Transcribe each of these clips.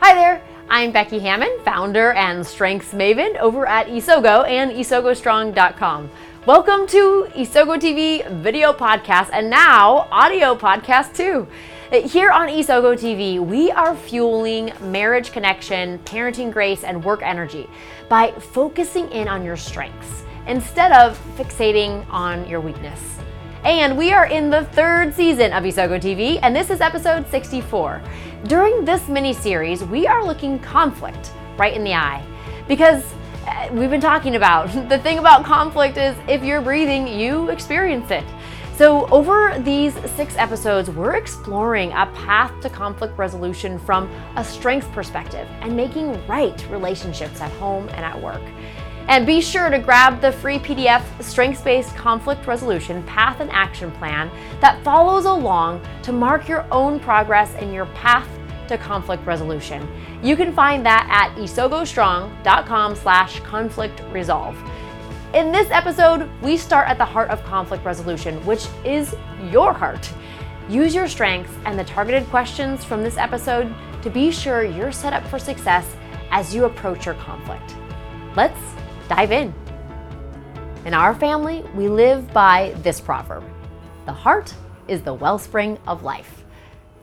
Hi there, I'm Becky Hammond, founder and strengths maven over at Isogo and isogostrong.com. Welcome to Isogo TV video podcast and now audio podcast too. Here on Isogo TV, we are fueling marriage connection, parenting grace, and work energy by focusing in on your strengths instead of fixating on your weakness. And we are in the third season of Isogo TV, and this is episode 64. During this mini series, we are looking conflict right in the eye because uh, we've been talking about the thing about conflict is if you're breathing, you experience it. So, over these six episodes, we're exploring a path to conflict resolution from a strengths perspective and making right relationships at home and at work. And be sure to grab the free PDF Strengths Based Conflict Resolution Path and Action Plan that follows along to mark your own progress in your path to conflict resolution. You can find that at isogostrong.com slash conflict resolve. In this episode, we start at the heart of conflict resolution, which is your heart. Use your strengths and the targeted questions from this episode to be sure you're set up for success as you approach your conflict. Let's dive in. In our family, we live by this proverb The heart is the wellspring of life.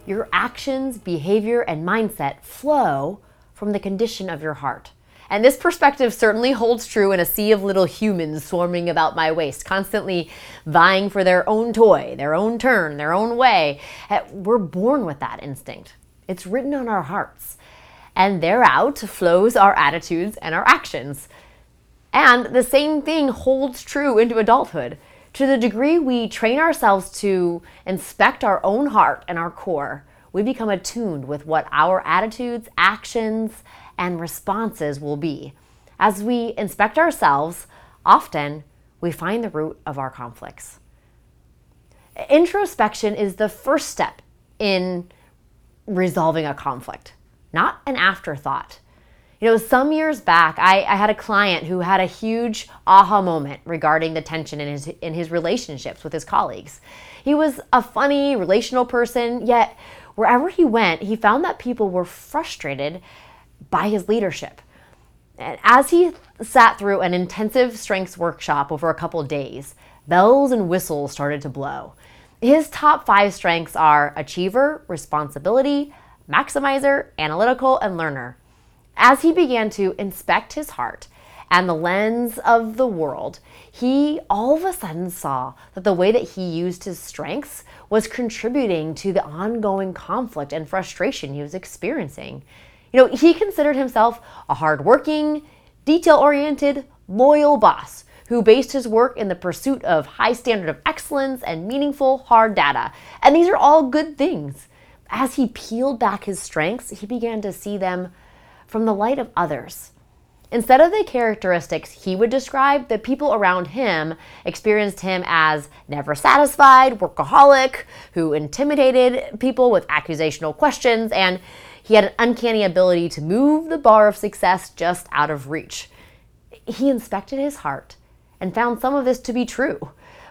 Your actions, behavior, and mindset flow from the condition of your heart. And this perspective certainly holds true in a sea of little humans swarming about my waist, constantly vying for their own toy, their own turn, their own way. Eh, we're born with that instinct. It's written on our hearts. And thereout flows our attitudes and our actions. And the same thing holds true into adulthood. To the degree we train ourselves to inspect our own heart and our core, we become attuned with what our attitudes, actions, and responses will be. As we inspect ourselves, often we find the root of our conflicts. Introspection is the first step in resolving a conflict, not an afterthought. You know, some years back, I, I, had a client who had a huge aha moment regarding the tension in his in his relationships with his colleagues. He was a funny, relational person, yet wherever he went, he found that people were frustrated by his leadership. And as he sat through an intensive strengths workshop over a couple days, bells and whistles started to blow. His top five strengths are achiever, responsibility, maximizer, analytical, and learner. As he began to inspect his heart and the lens of the world, he all of a sudden saw that the way that he used his strengths was contributing to the ongoing conflict and frustration he was experiencing. You know, he considered himself a hardworking, detail oriented, loyal boss who based his work in the pursuit of high standard of excellence and meaningful hard data. And these are all good things. As he peeled back his strengths, he began to see them from the light of others. Instead of the characteristics he would describe, the people around him experienced him as never satisfied, workaholic, who intimidated people with accusational questions, and he had an uncanny ability to move the bar of success just out of reach. He inspected his heart and found some of this to be true.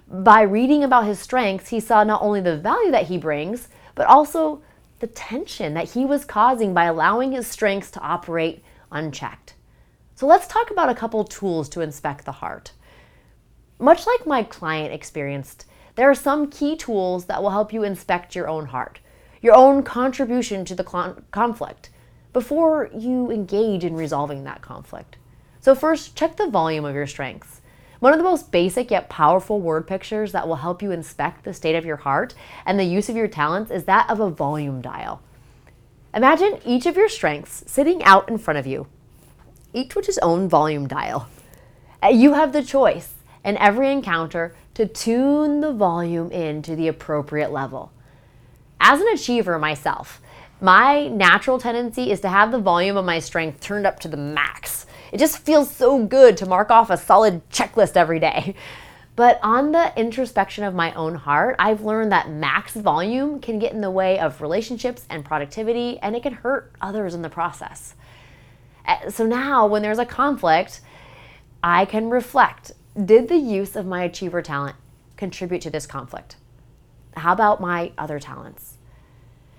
By reading about his strengths, he saw not only the value that he brings, but also the tension that he was causing by allowing his strengths to operate unchecked. So let's talk about a couple tools to inspect the heart. Much like my client experienced, there are some key tools that will help you inspect your own heart, your own contribution to the conflict, before you engage in resolving that conflict. So, first, check the volume of your strengths. One of the most basic yet powerful word pictures that will help you inspect the state of your heart and the use of your talents is that of a volume dial. Imagine each of your strengths sitting out in front of you, each with its own volume dial. Uh, you have the choice in every encounter to tune the volume in to the appropriate level. As an achiever myself, my natural tendency is to have the volume of my strength turned up to the max. It just feels so good to mark off a solid checklist every day. But on the introspection of my own heart, I've learned that max volume can get in the way of relationships and productivity, and it can hurt others in the process. Uh, so now, when there's a conflict, I can reflect did the use of my achiever talent contribute to this conflict? How about my other talents?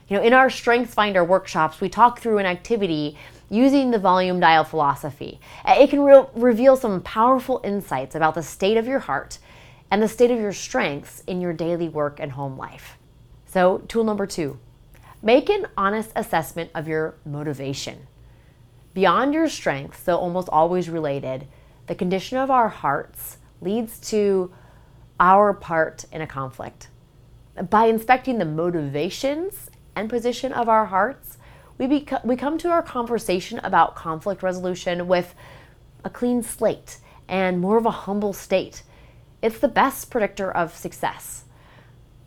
You know, in our Strengths Finder workshops, we talk through an activity using the volume dial philosophy. Uh, it can re- reveal some powerful insights about the state of your heart and the state of your strengths in your daily work and home life. So, tool number two make an honest assessment of your motivation. Beyond your strengths, though almost always related, the condition of our hearts leads to our part in a conflict. By inspecting the motivations and position of our hearts, we, bec- we come to our conversation about conflict resolution with a clean slate and more of a humble state. It's the best predictor of success.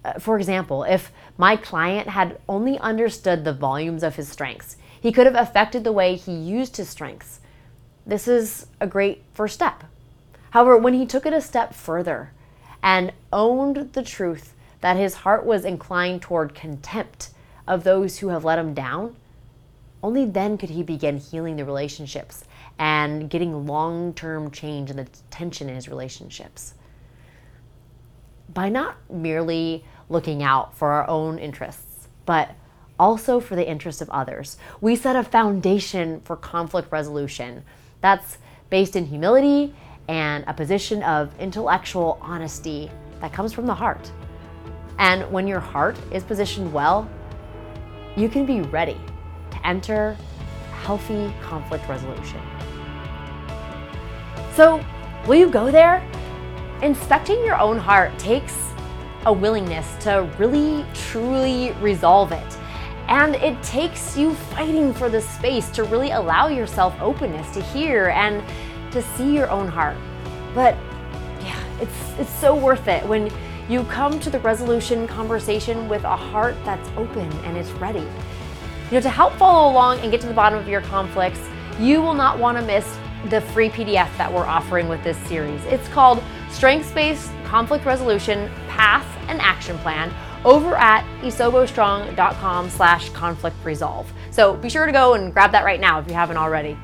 Uh, for example, if my client had only understood the volumes of his strengths, he could have affected the way he used his strengths. This is a great first step. However, when he took it a step further and owned the truth that his heart was inclined toward contempt of those who have let him down, only then could he begin healing the relationships and getting long term change in the tension in his relationships. By not merely looking out for our own interests, but also for the interests of others, we set a foundation for conflict resolution that's based in humility and a position of intellectual honesty that comes from the heart. And when your heart is positioned well, you can be ready to enter healthy conflict resolution. So, will you go there? Inspecting your own heart takes a willingness to really, truly resolve it. And it takes you fighting for the space to really allow yourself openness to hear and to see your own heart. But yeah, it's it's so worth it when you come to the resolution conversation with a heart that's open and it's ready. You know, to help follow along and get to the bottom of your conflicts, you will not want to miss the free PDF that we're offering with this series. It's called Strengths Based Conflict Resolution Path and Action Plan over at isogostrong.com slash conflict resolve. So be sure to go and grab that right now if you haven't already.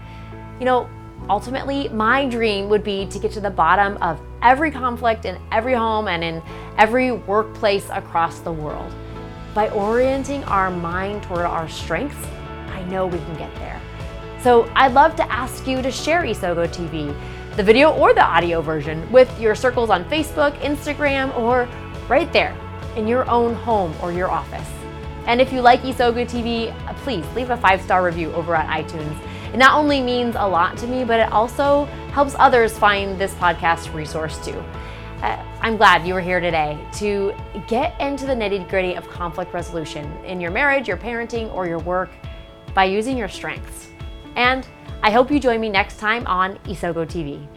You know, ultimately, my dream would be to get to the bottom of every conflict in every home and in every workplace across the world. By orienting our mind toward our strengths, I know we can get there. So I'd love to ask you to share Isogo TV, the video or the audio version, with your circles on Facebook, Instagram, or right there in your own home or your office. And if you like Isogo TV, please leave a five star review over at iTunes. It not only means a lot to me, but it also helps others find this podcast resource too. Uh, I'm glad you were here today to get into the nitty gritty of conflict resolution in your marriage, your parenting, or your work by using your strengths. And I hope you join me next time on Isogo TV.